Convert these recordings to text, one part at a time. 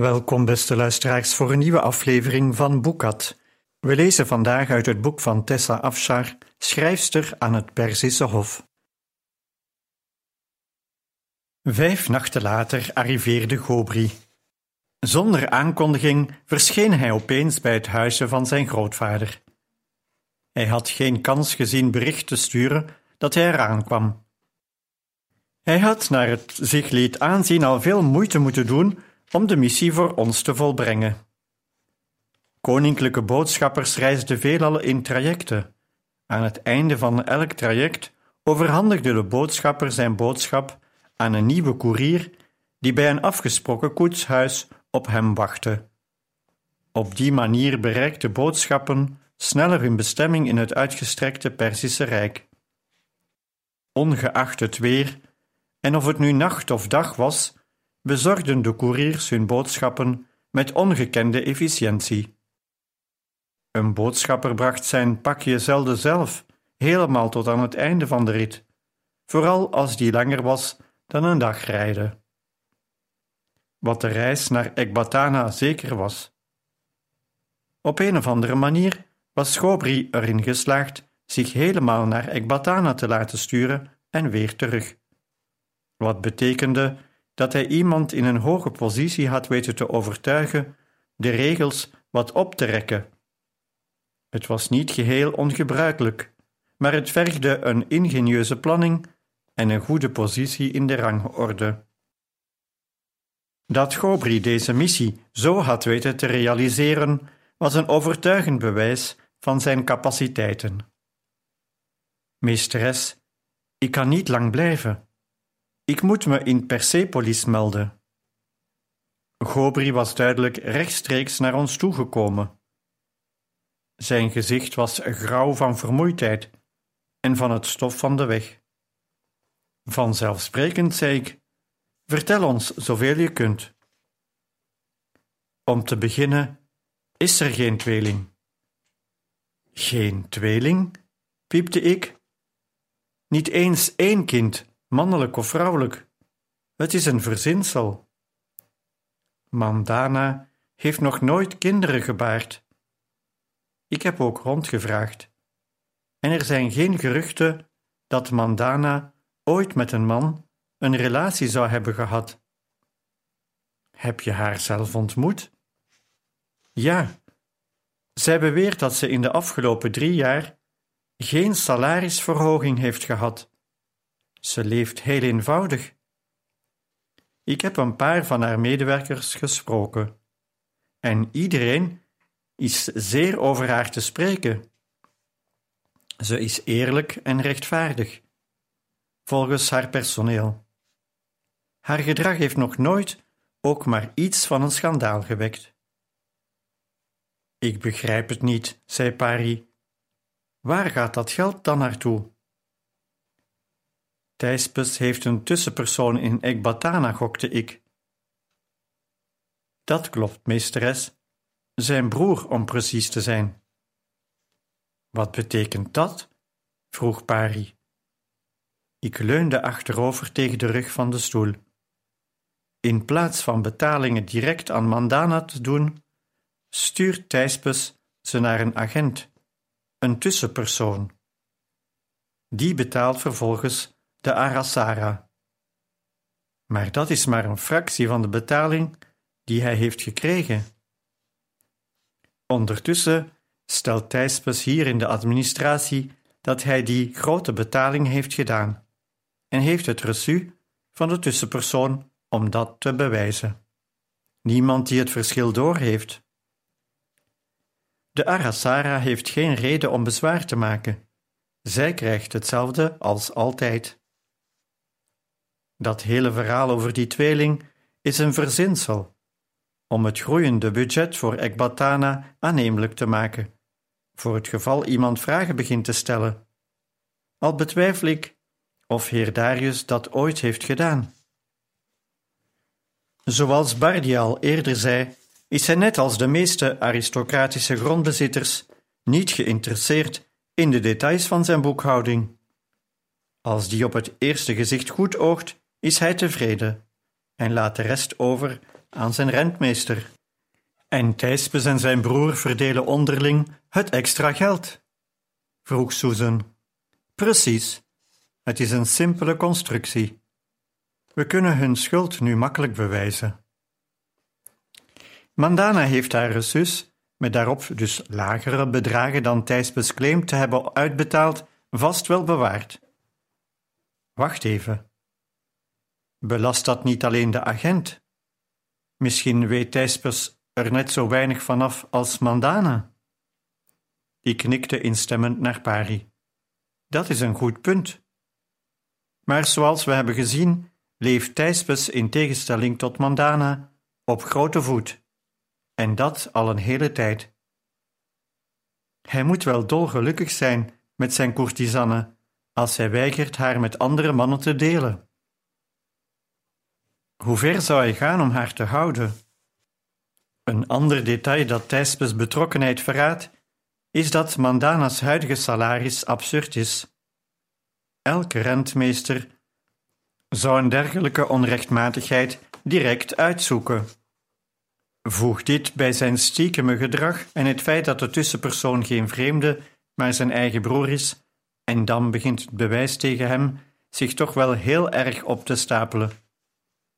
Welkom, beste luisteraars, voor een nieuwe aflevering van Boekat. We lezen vandaag uit het boek van Tessa Afshar, schrijfster aan het Perzische Hof. Vijf nachten later arriveerde Gobri. Zonder aankondiging verscheen hij opeens bij het huisje van zijn grootvader. Hij had geen kans gezien bericht te sturen dat hij eraan kwam. Hij had naar het zich liet aanzien al veel moeite moeten doen om de missie voor ons te volbrengen. Koninklijke boodschappers reisden veelal in trajecten. Aan het einde van elk traject overhandigde de boodschapper zijn boodschap aan een nieuwe koerier die bij een afgesproken koetshuis op hem wachtte. Op die manier bereikte boodschappen sneller hun bestemming in het uitgestrekte Perzische Rijk. Ongeacht het weer, en of het nu nacht of dag was, bezorgden de koeriers hun boodschappen met ongekende efficiëntie. Een boodschapper bracht zijn pakje zelden zelf, helemaal tot aan het einde van de rit, vooral als die langer was dan een dag rijden. Wat de reis naar Ekbatana zeker was. Op een of andere manier was Schobri erin geslaagd zich helemaal naar Ekbatana te laten sturen en weer terug. Wat betekende dat hij iemand in een hoge positie had weten te overtuigen de regels wat op te rekken. Het was niet geheel ongebruikelijk, maar het vergde een ingenieuze planning en een goede positie in de rangorde. Dat Gobri deze missie zo had weten te realiseren, was een overtuigend bewijs van zijn capaciteiten. Meesteres, ik kan niet lang blijven. Ik moet me in Persepolis melden. Gobri was duidelijk rechtstreeks naar ons toegekomen. Zijn gezicht was grauw van vermoeidheid en van het stof van de weg. Vanzelfsprekend zei ik: Vertel ons zoveel je kunt. Om te beginnen, is er geen tweeling. Geen tweeling? piepte ik. Niet eens één kind mannelijk of vrouwelijk. Het is een verzinsel. Mandana heeft nog nooit kinderen gebaard. Ik heb ook rondgevraagd. En er zijn geen geruchten dat Mandana ooit met een man een relatie zou hebben gehad. Heb je haar zelf ontmoet? Ja. Zij beweert dat ze in de afgelopen drie jaar geen salarisverhoging heeft gehad. Ze leeft heel eenvoudig. Ik heb een paar van haar medewerkers gesproken. En iedereen is zeer over haar te spreken. Ze is eerlijk en rechtvaardig, volgens haar personeel. Haar gedrag heeft nog nooit ook maar iets van een schandaal gewekt. Ik begrijp het niet, zei Pari. Waar gaat dat geld dan naartoe? Thijspes heeft een tussenpersoon in Ekbatana, gokte ik. Dat klopt, meesteres. Zijn broer, om precies te zijn. Wat betekent dat? vroeg Pari. Ik leunde achterover tegen de rug van de stoel. In plaats van betalingen direct aan Mandana te doen, stuurt Thijspes ze naar een agent, een tussenpersoon. Die betaalt vervolgens de Arasara. Maar dat is maar een fractie van de betaling die hij heeft gekregen. Ondertussen stelt Thijspes hier in de administratie dat hij die grote betaling heeft gedaan en heeft het reçu van de tussenpersoon om dat te bewijzen. Niemand die het verschil doorheeft. De Arasara heeft geen reden om bezwaar te maken. Zij krijgt hetzelfde als altijd. Dat hele verhaal over die tweeling is een verzinsel om het groeiende budget voor Ekbatana aannemelijk te maken, voor het geval iemand vragen begint te stellen. Al betwijfel ik of heer Darius dat ooit heeft gedaan. Zoals Bardia al eerder zei, is hij net als de meeste aristocratische grondbezitters niet geïnteresseerd in de details van zijn boekhouding. Als die op het eerste gezicht goed oogt, is hij tevreden en laat de rest over aan zijn rentmeester. En Thijspes en zijn broer verdelen onderling het extra geld? vroeg Susan. Precies. Het is een simpele constructie. We kunnen hun schuld nu makkelijk bewijzen. Mandana heeft haar zus, met daarop dus lagere bedragen dan Thijspes claimt te hebben uitbetaald, vast wel bewaard. Wacht even. Belast dat niet alleen de agent? Misschien weet Thijspes er net zo weinig vanaf als Mandana. Die knikte instemmend naar Pari. Dat is een goed punt. Maar zoals we hebben gezien, leeft Thijspes in tegenstelling tot Mandana op grote voet. En dat al een hele tijd. Hij moet wel dolgelukkig zijn met zijn courtisanne als hij weigert haar met andere mannen te delen. Hoe ver zou hij gaan om haar te houden? Een ander detail dat Thijspes betrokkenheid verraadt, is dat Mandana's huidige salaris absurd is. Elke rentmeester zou een dergelijke onrechtmatigheid direct uitzoeken. Voeg dit bij zijn stiekeme gedrag en het feit dat de tussenpersoon geen vreemde, maar zijn eigen broer is, en dan begint het bewijs tegen hem zich toch wel heel erg op te stapelen.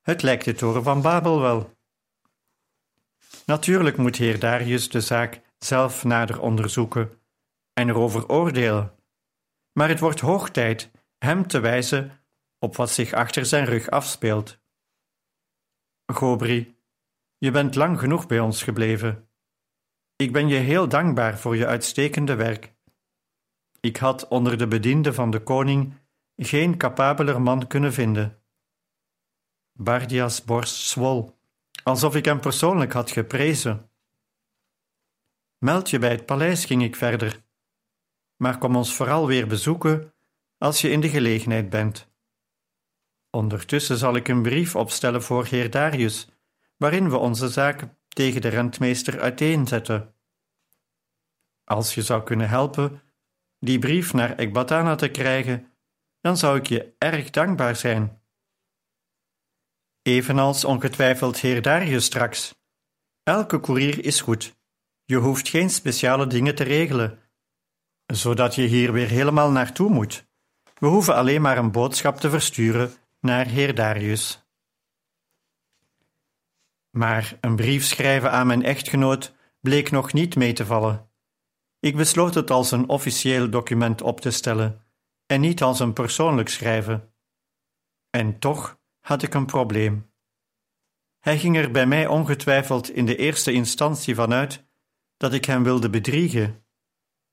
Het lijkt de toren van Babel wel. Natuurlijk moet heer Darius de zaak zelf nader onderzoeken en erover oordelen, maar het wordt hoog tijd hem te wijzen op wat zich achter zijn rug afspeelt. Gobri, je bent lang genoeg bij ons gebleven. Ik ben je heel dankbaar voor je uitstekende werk. Ik had onder de bedienden van de koning geen capabeler man kunnen vinden. Bardia's borst zwol, alsof ik hem persoonlijk had geprezen. Meld je bij het paleis, ging ik verder, maar kom ons vooral weer bezoeken als je in de gelegenheid bent. Ondertussen zal ik een brief opstellen voor heer Darius, waarin we onze zaak tegen de rentmeester uiteenzetten. Als je zou kunnen helpen die brief naar Ekbatana te krijgen, dan zou ik je erg dankbaar zijn. Evenals ongetwijfeld heer Darius straks. Elke koerier is goed. Je hoeft geen speciale dingen te regelen, zodat je hier weer helemaal naartoe moet. We hoeven alleen maar een boodschap te versturen naar heer Darius. Maar een brief schrijven aan mijn echtgenoot bleek nog niet mee te vallen. Ik besloot het als een officieel document op te stellen en niet als een persoonlijk schrijven. En toch had ik een probleem. Hij ging er bij mij ongetwijfeld in de eerste instantie vanuit dat ik hem wilde bedriegen,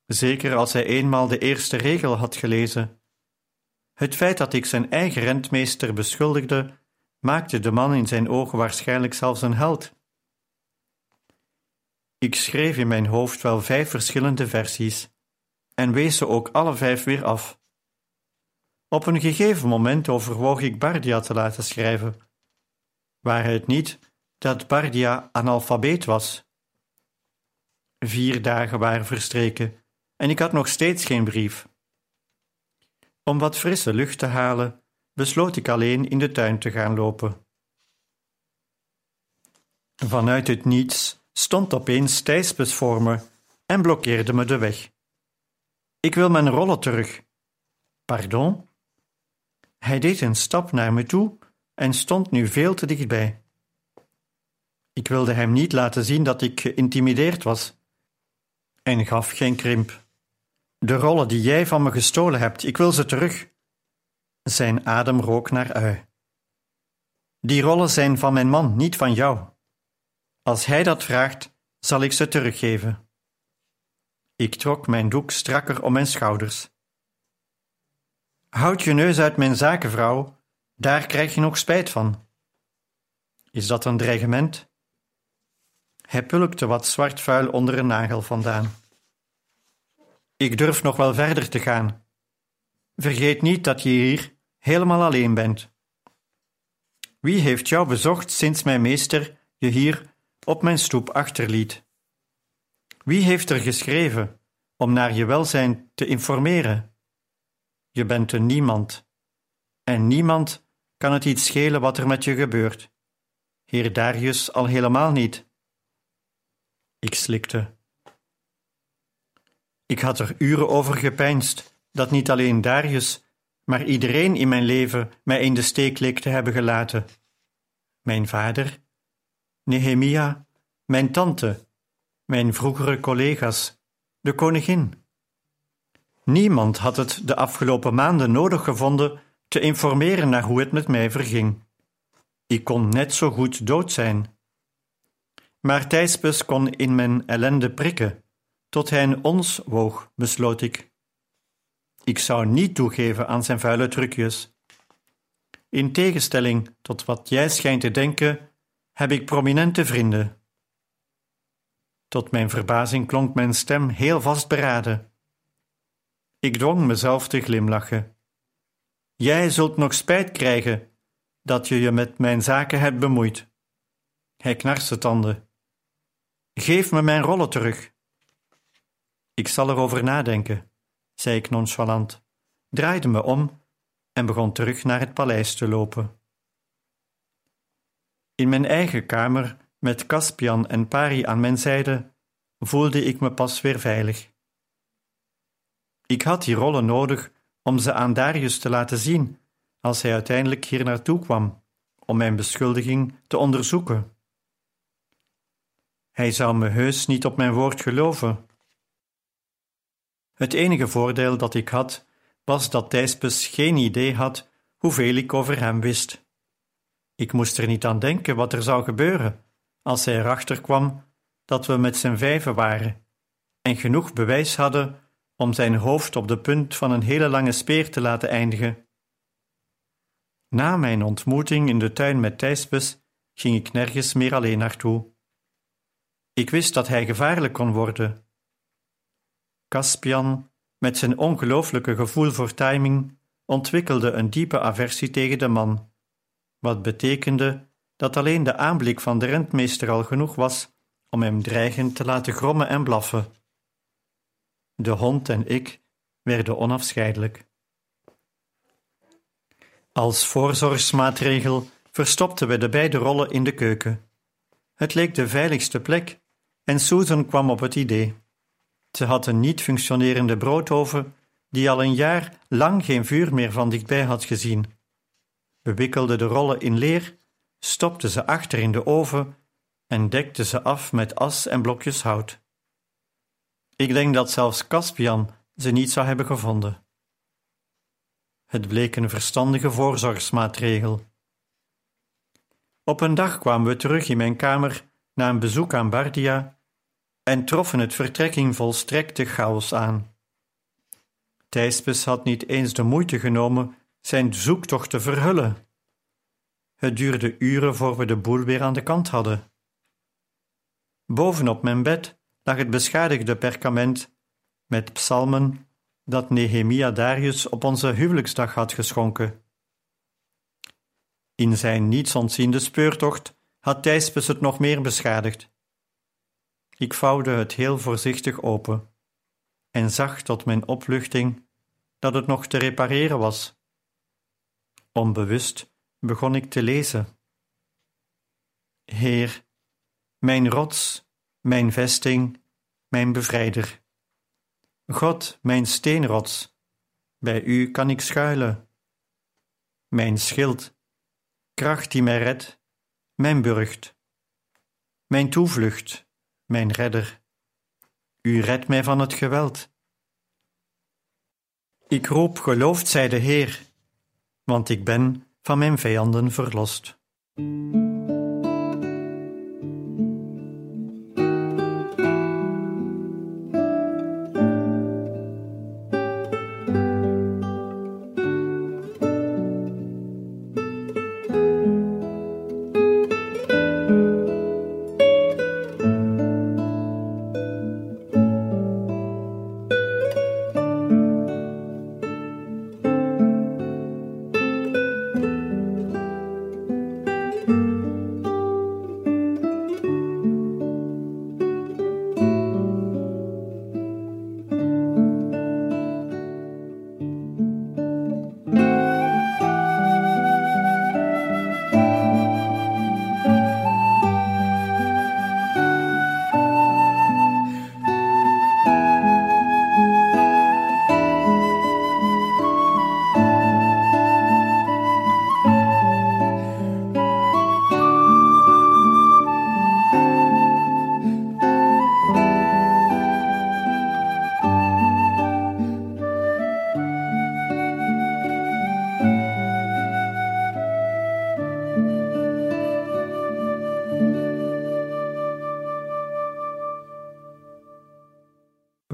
zeker als hij eenmaal de eerste regel had gelezen. Het feit dat ik zijn eigen rentmeester beschuldigde, maakte de man in zijn ogen waarschijnlijk zelfs een held. Ik schreef in mijn hoofd wel vijf verschillende versies en wees ze ook alle vijf weer af. Op een gegeven moment overwoog ik Bardia te laten schrijven. Waar het niet dat Bardia analfabeet was? Vier dagen waren verstreken en ik had nog steeds geen brief. Om wat frisse lucht te halen, besloot ik alleen in de tuin te gaan lopen. Vanuit het niets stond opeens Thijspes voor me en blokkeerde me de weg. Ik wil mijn rollen terug. Pardon? Hij deed een stap naar me toe en stond nu veel te dichtbij. Ik wilde hem niet laten zien dat ik geïntimideerd was en gaf geen krimp. De rollen die jij van me gestolen hebt, ik wil ze terug. Zijn adem rook naar ui. Die rollen zijn van mijn man, niet van jou. Als hij dat vraagt, zal ik ze teruggeven. Ik trok mijn doek strakker om mijn schouders. Houd je neus uit mijn zaken, vrouw. Daar krijg je nog spijt van. Is dat een dreigement? Hij pulkte wat zwart vuil onder een nagel vandaan. Ik durf nog wel verder te gaan. Vergeet niet dat je hier helemaal alleen bent. Wie heeft jou bezocht sinds mijn meester je hier op mijn stoep achterliet? Wie heeft er geschreven om naar je welzijn te informeren? Je bent een niemand, en niemand kan het iets schelen wat er met je gebeurt. Heer Darius al helemaal niet. Ik slikte. Ik had er uren over gepeinsd dat niet alleen Darius, maar iedereen in mijn leven mij in de steek leek te hebben gelaten. Mijn vader, Nehemia, mijn tante, mijn vroegere collega's, de koningin. Niemand had het de afgelopen maanden nodig gevonden te informeren naar hoe het met mij verging. Ik kon net zo goed dood zijn. Maar Thijspes kon in mijn ellende prikken, tot hij ons woog, besloot ik. Ik zou niet toegeven aan zijn vuile trucjes. In tegenstelling tot wat jij schijnt te denken, heb ik prominente vrienden. Tot mijn verbazing klonk mijn stem heel vastberaden. Ik dwong mezelf te glimlachen. Jij zult nog spijt krijgen dat je je met mijn zaken hebt bemoeid. Hij knarste tanden. Geef me mijn rollen terug. Ik zal erover nadenken, zei ik nonchalant, draaide me om en begon terug naar het paleis te lopen. In mijn eigen kamer, met Caspian en Pari aan mijn zijde, voelde ik me pas weer veilig. Ik had die rollen nodig om ze aan Darius te laten zien als hij uiteindelijk hier naartoe kwam om mijn beschuldiging te onderzoeken. Hij zou me heus niet op mijn woord geloven. Het enige voordeel dat ik had, was dat Thijspes geen idee had hoeveel ik over hem wist. Ik moest er niet aan denken wat er zou gebeuren als hij erachter kwam dat we met z'n vijven waren en genoeg bewijs hadden om zijn hoofd op de punt van een hele lange speer te laten eindigen. Na mijn ontmoeting in de tuin met Thijspes ging ik nergens meer alleen naartoe. Ik wist dat hij gevaarlijk kon worden. Caspian, met zijn ongelooflijke gevoel voor timing, ontwikkelde een diepe aversie tegen de man, wat betekende dat alleen de aanblik van de rentmeester al genoeg was om hem dreigend te laten grommen en blaffen. De hond en ik werden onafscheidelijk. Als voorzorgsmaatregel verstopten we de beide rollen in de keuken. Het leek de veiligste plek en Susan kwam op het idee. Ze had een niet functionerende broodoven die al een jaar lang geen vuur meer van dichtbij had gezien. We wikkelden de rollen in leer, stopten ze achter in de oven en dekten ze af met as en blokjes hout. Ik denk dat zelfs Caspian ze niet zou hebben gevonden. Het bleek een verstandige voorzorgsmaatregel. Op een dag kwamen we terug in mijn kamer na een bezoek aan Bardia en troffen het vertrek in volstrekte chaos aan. Thijspes had niet eens de moeite genomen zijn zoektocht te verhullen. Het duurde uren voor we de boel weer aan de kant hadden. Bovenop mijn bed lag het beschadigde perkament met psalmen dat Nehemia Darius op onze huwelijksdag had geschonken. In zijn niets ontziende speurtocht had Thijspes het nog meer beschadigd. Ik vouwde het heel voorzichtig open en zag tot mijn opluchting dat het nog te repareren was. Onbewust begon ik te lezen. Heer, mijn rots mijn vesting, mijn bevrijder. God, mijn steenrots, bij u kan ik schuilen. Mijn schild, kracht die mij redt, mijn burcht. Mijn toevlucht, mijn redder. U redt mij van het geweld. Ik roep, geloofd zij de Heer, want ik ben van mijn vijanden verlost.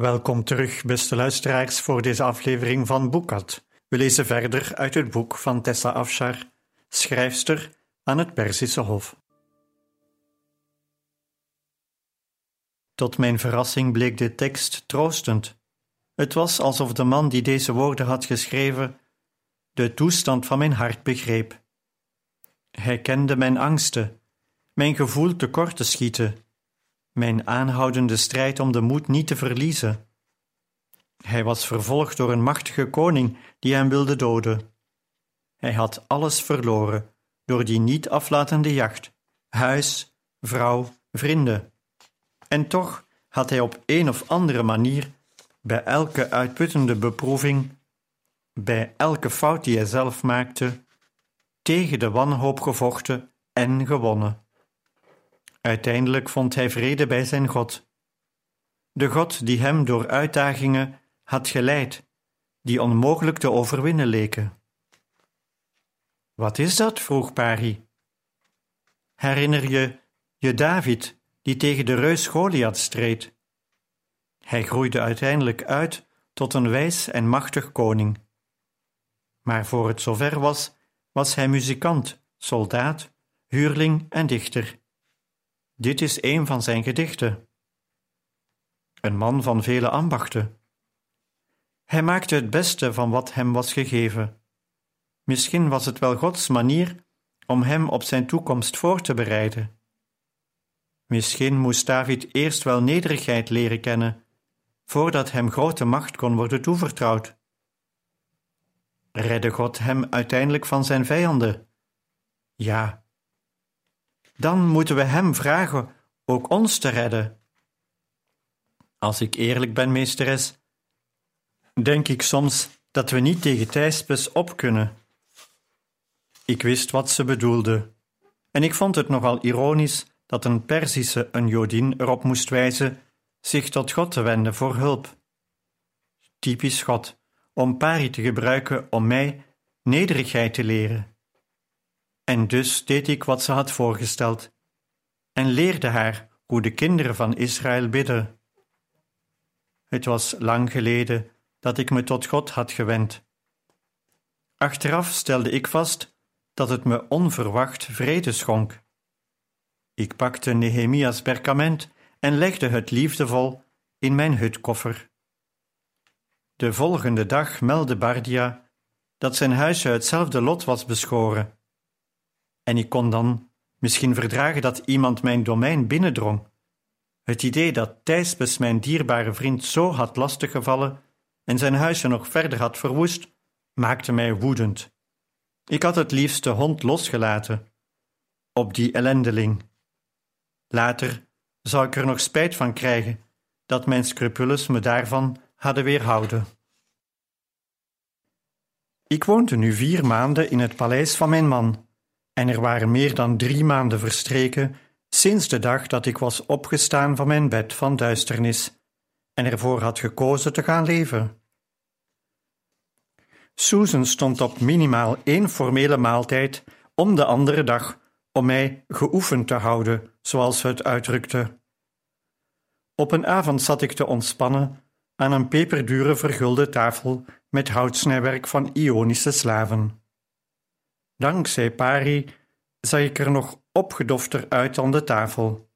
Welkom terug, beste luisteraars, voor deze aflevering van Boekat. We lezen verder uit het boek van Tessa Afshar, schrijfster aan het Perzische Hof. Tot mijn verrassing bleek de tekst troostend. Het was alsof de man die deze woorden had geschreven de toestand van mijn hart begreep. Hij kende mijn angsten, mijn gevoel tekort te schieten, mijn aanhoudende strijd om de moed niet te verliezen. Hij was vervolgd door een machtige koning die hem wilde doden. Hij had alles verloren door die niet aflatende jacht: huis, vrouw, vrienden. En toch had hij op een of andere manier bij elke uitputtende beproeving, bij elke fout die hij zelf maakte, tegen de wanhoop gevochten en gewonnen. Uiteindelijk vond hij vrede bij zijn God. De God die hem door uitdagingen had geleid, die onmogelijk te overwinnen leken. Wat is dat? vroeg Pari. Herinner je je David, die tegen de reus Goliath streed? Hij groeide uiteindelijk uit tot een wijs en machtig koning. Maar voor het zover was, was hij muzikant, soldaat, huurling en dichter. Dit is een van zijn gedichten. Een man van vele ambachten. Hij maakte het beste van wat hem was gegeven. Misschien was het wel Gods manier om hem op zijn toekomst voor te bereiden. Misschien moest David eerst wel nederigheid leren kennen, voordat hem grote macht kon worden toevertrouwd. Redde God hem uiteindelijk van zijn vijanden? Ja, dan moeten we Hem vragen ook ons te redden. Als ik eerlijk ben, meesteres, denk ik soms dat we niet tegen Thijspes op kunnen. Ik wist wat ze bedoelde, en ik vond het nogal ironisch dat een Perzische een Jodin erop moest wijzen zich tot God te wenden voor hulp. Typisch God, om pari te gebruiken om mij nederigheid te leren. En dus deed ik wat ze had voorgesteld, en leerde haar hoe de kinderen van Israël bidden. Het was lang geleden dat ik me tot God had gewend. Achteraf stelde ik vast dat het me onverwacht vrede schonk. Ik pakte Nehemia's perkament en legde het liefdevol in mijn hutkoffer. De volgende dag meldde Bardia dat zijn huisje hetzelfde lot was beschoren en ik kon dan misschien verdragen dat iemand mijn domein binnendrong. Het idee dat Thijsbes mijn dierbare vriend zo had lastiggevallen en zijn huisje nog verder had verwoest, maakte mij woedend. Ik had het liefst de hond losgelaten. Op die ellendeling. Later zou ik er nog spijt van krijgen dat mijn scrupules me daarvan hadden weerhouden. Ik woonde nu vier maanden in het paleis van mijn man en er waren meer dan drie maanden verstreken sinds de dag dat ik was opgestaan van mijn bed van duisternis en ervoor had gekozen te gaan leven. Susan stond op minimaal één formele maaltijd om de andere dag om mij geoefend te houden, zoals ze het uitdrukte. Op een avond zat ik te ontspannen aan een peperdure vergulde tafel met houtsnijwerk van Ionische slaven. Dankzij Pari zag ik er nog opgedofter uit dan de tafel.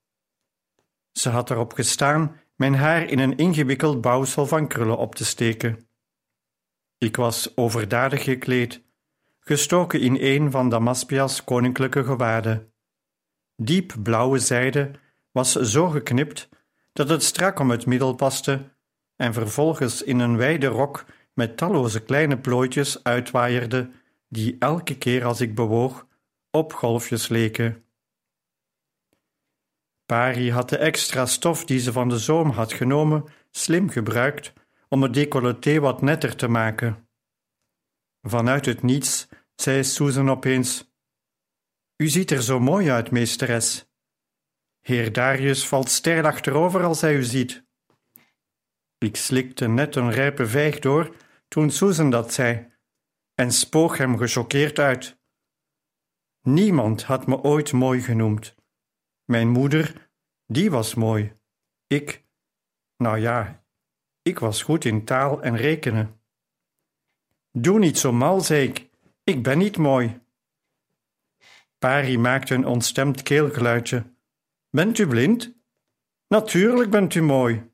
Ze had erop gestaan mijn haar in een ingewikkeld bouwsel van krullen op te steken. Ik was overdadig gekleed, gestoken in een van Damaspia's koninklijke gewaden. Diep blauwe zijde was zo geknipt dat het strak om het middel paste en vervolgens in een wijde rok met talloze kleine plooitjes uitwaaierde die elke keer als ik bewoog op golfjes leken. Pari had de extra stof die ze van de zoom had genomen slim gebruikt om het decolleté wat netter te maken. Vanuit het niets zei Susan opeens: U ziet er zo mooi uit, meesteres. Heer Darius valt steil achterover als hij u ziet. Ik slikte net een rijpe vijg door toen Susan dat zei en spoog hem gechoqueerd uit. Niemand had me ooit mooi genoemd. Mijn moeder, die was mooi. Ik, nou ja, Ik was goed in taal en rekenen. Doe niet zo mal, zei ik. Ik ben niet mooi. Pari maakte een ontstemd keelgeluidje. Bent u blind? Natuurlijk bent u mooi.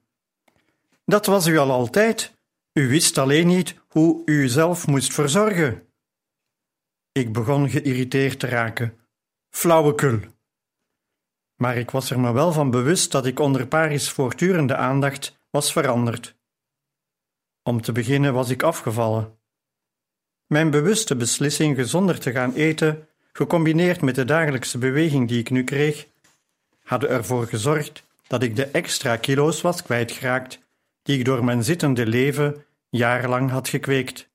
Dat was u al altijd. U wist alleen niet hoe u uzelf moest verzorgen. Ik begon geïrriteerd te raken. Flauwekul. Maar ik was er me wel van bewust dat ik onder Paris voortdurende aandacht was veranderd. Om te beginnen was ik afgevallen. Mijn bewuste beslissing gezonder te gaan eten, gecombineerd met de dagelijkse beweging die ik nu kreeg, hadden ervoor gezorgd dat ik de extra kilo's was kwijtgeraakt die ik door mijn zittende leven jarenlang had gekweekt.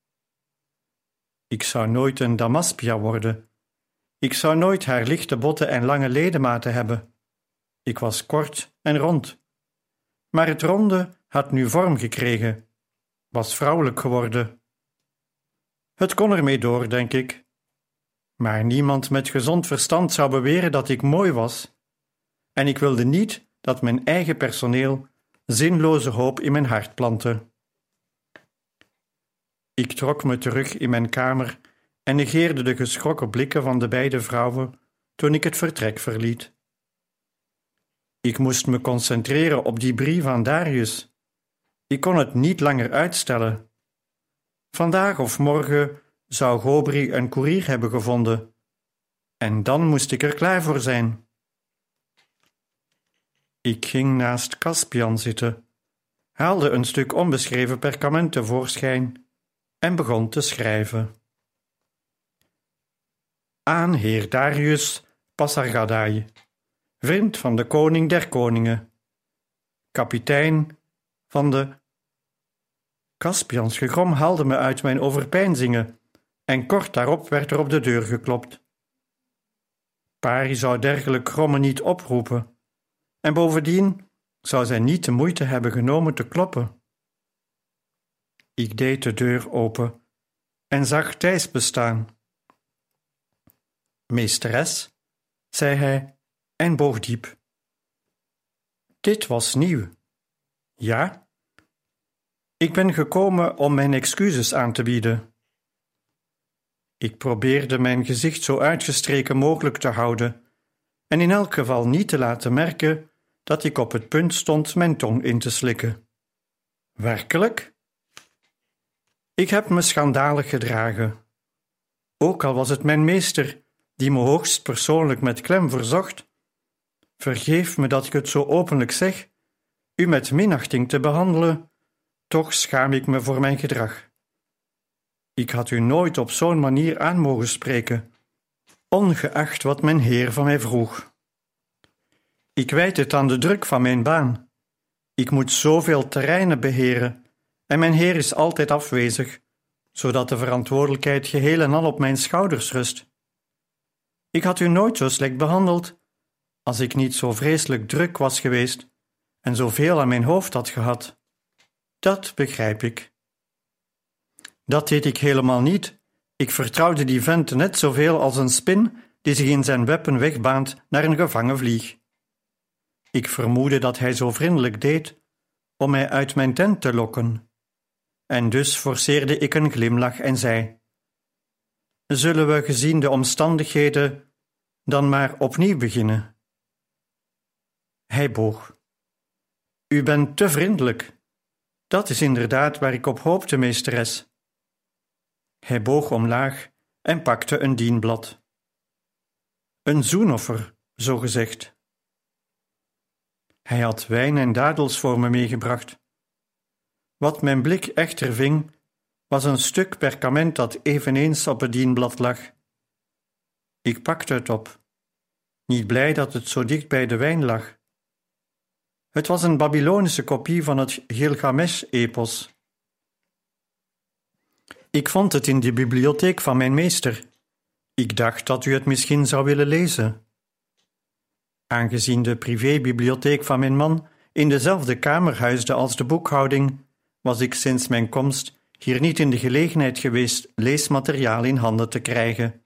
Ik zou nooit een Damaspia worden. Ik zou nooit haar lichte botten en lange ledematen hebben. Ik was kort en rond. Maar het ronde had nu vorm gekregen, was vrouwelijk geworden. Het kon ermee door, denk ik. Maar niemand met gezond verstand zou beweren dat ik mooi was. En ik wilde niet dat mijn eigen personeel zinloze hoop in mijn hart plantte. Ik trok me terug in mijn kamer en negeerde de geschrokken blikken van de beide vrouwen toen ik het vertrek verliet. Ik moest me concentreren op die brief aan Darius. Ik kon het niet langer uitstellen. Vandaag of morgen zou Gobri een koerier hebben gevonden, en dan moest ik er klaar voor zijn. Ik ging naast Caspian zitten, haalde een stuk onbeschreven perkament tevoorschijn en begon te schrijven. Aan heer Darius Passargadae, vriend van de koning der koningen, kapitein van de. Caspians gegrom haalde me uit mijn overpeinzingen, en kort daarop werd er op de deur geklopt. Pari zou dergelijk grommen niet oproepen, en bovendien zou zij niet de moeite hebben genomen te kloppen. Ik deed de deur open en zag Thijs bestaan. Meesteres, zei hij en boog diep. Dit was nieuw. Ja? Ik ben gekomen om mijn excuses aan te bieden. Ik probeerde mijn gezicht zo uitgestreken mogelijk te houden en in elk geval niet te laten merken dat ik op het punt stond mijn tong in te slikken. Werkelijk? Ik heb me schandalig gedragen. Ook al was het mijn meester die me hoogst persoonlijk met klem verzocht. Vergeef me dat ik het zo openlijk zeg, u met minachting te behandelen, toch schaam ik me voor mijn gedrag. Ik had u nooit op zo'n manier aan mogen spreken, ongeacht wat mijn heer van mij vroeg. Ik wijt het aan de druk van mijn baan. Ik moet zoveel terreinen beheren en mijn heer is altijd afwezig, zodat de verantwoordelijkheid geheel en al op mijn schouders rust. Ik had u nooit zo slecht behandeld als ik niet zo vreselijk druk was geweest en zoveel aan mijn hoofd had gehad. Dat begrijp ik. Dat deed ik helemaal niet. Ik vertrouwde die vent net zoveel als een spin die zich in zijn weppen wegbaant naar een gevangen vlieg. Ik vermoedde dat hij zo vriendelijk deed om mij uit mijn tent te lokken. En dus forceerde ik een glimlach en zei: Zullen we gezien de omstandigheden dan maar opnieuw beginnen? Hij boog. U bent te vriendelijk. Dat is inderdaad waar ik op hoopte, meesteres. Hij boog omlaag en pakte een dienblad. Een zoenoffer, zo gezegd. Hij had wijn en dadels voor me meegebracht. Wat mijn blik echter ving, was een stuk perkament dat eveneens op het dienblad lag. Ik pakte het op, niet blij dat het zo dicht bij de wijn lag. Het was een Babylonische kopie van het Gilgamesh-epos. Ik vond het in de bibliotheek van mijn meester. Ik dacht dat u het misschien zou willen lezen. Aangezien de privébibliotheek van mijn man in dezelfde kamer huisde als de boekhouding, was ik sinds mijn komst hier niet in de gelegenheid geweest leesmateriaal in handen te krijgen.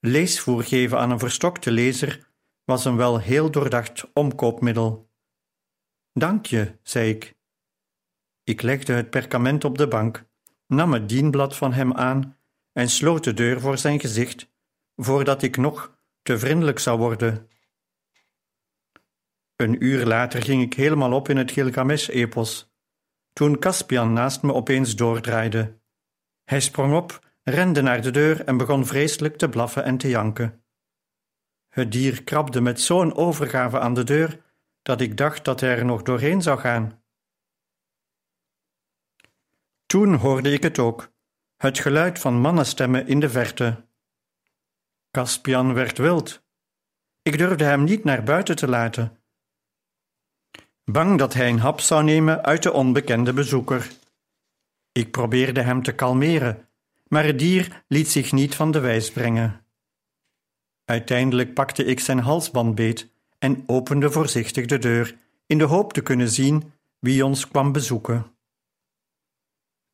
Leesvoer geven aan een verstokte lezer was een wel heel doordacht omkoopmiddel. Dank je, zei ik. Ik legde het perkament op de bank, nam het dienblad van hem aan en sloot de deur voor zijn gezicht, voordat ik nog te vriendelijk zou worden. Een uur later ging ik helemaal op in het Gilgamesh-epos, toen Caspian naast me opeens doordraaide. Hij sprong op, rende naar de deur en begon vreselijk te blaffen en te janken. Het dier krabde met zo'n overgave aan de deur dat ik dacht dat hij er nog doorheen zou gaan. Toen hoorde ik het ook, het geluid van mannenstemmen in de verte. Caspian werd wild. Ik durfde hem niet naar buiten te laten. Bang dat hij een hap zou nemen uit de onbekende bezoeker. Ik probeerde hem te kalmeren, maar het dier liet zich niet van de wijs brengen. Uiteindelijk pakte ik zijn halsband beet en opende voorzichtig de deur, in de hoop te kunnen zien wie ons kwam bezoeken.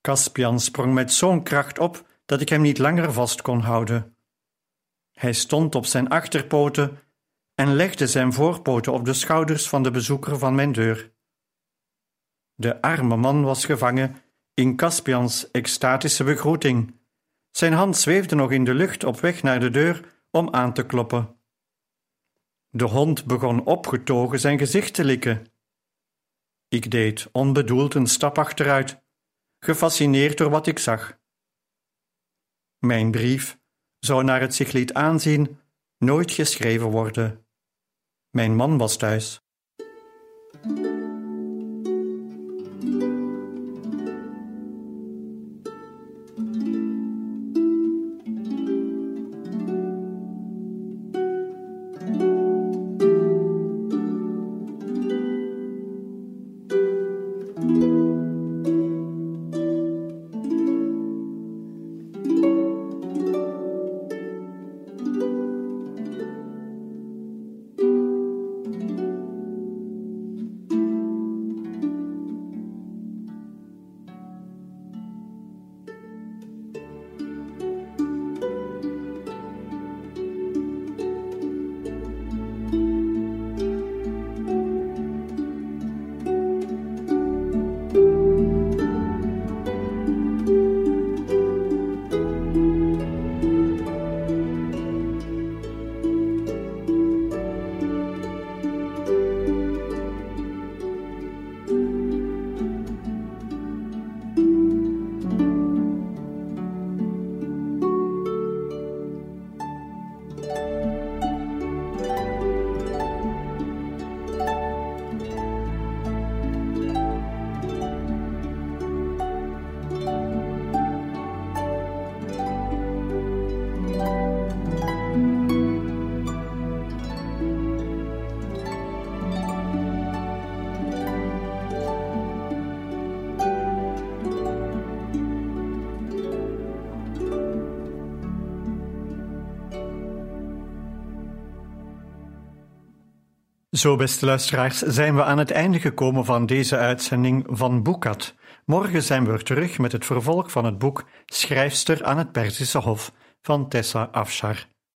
Caspian sprong met zo'n kracht op dat ik hem niet langer vast kon houden. Hij stond op zijn achterpoten en legde zijn voorpoten op de schouders van de bezoeker van mijn deur. De arme man was gevangen in Caspians extatische begroeting. Zijn hand zweefde nog in de lucht op weg naar de deur om aan te kloppen. De hond begon opgetogen zijn gezicht te likken. Ik deed onbedoeld een stap achteruit, gefascineerd door wat ik zag. Mijn brief zou naar het zich liet aanzien nooit geschreven worden. Mijn man was thuis. Zo, beste luisteraars, zijn we aan het einde gekomen van deze uitzending van Boekat. Morgen zijn we er terug met het vervolg van het boek Schrijfster aan het Perzische Hof van Tessa Afshar.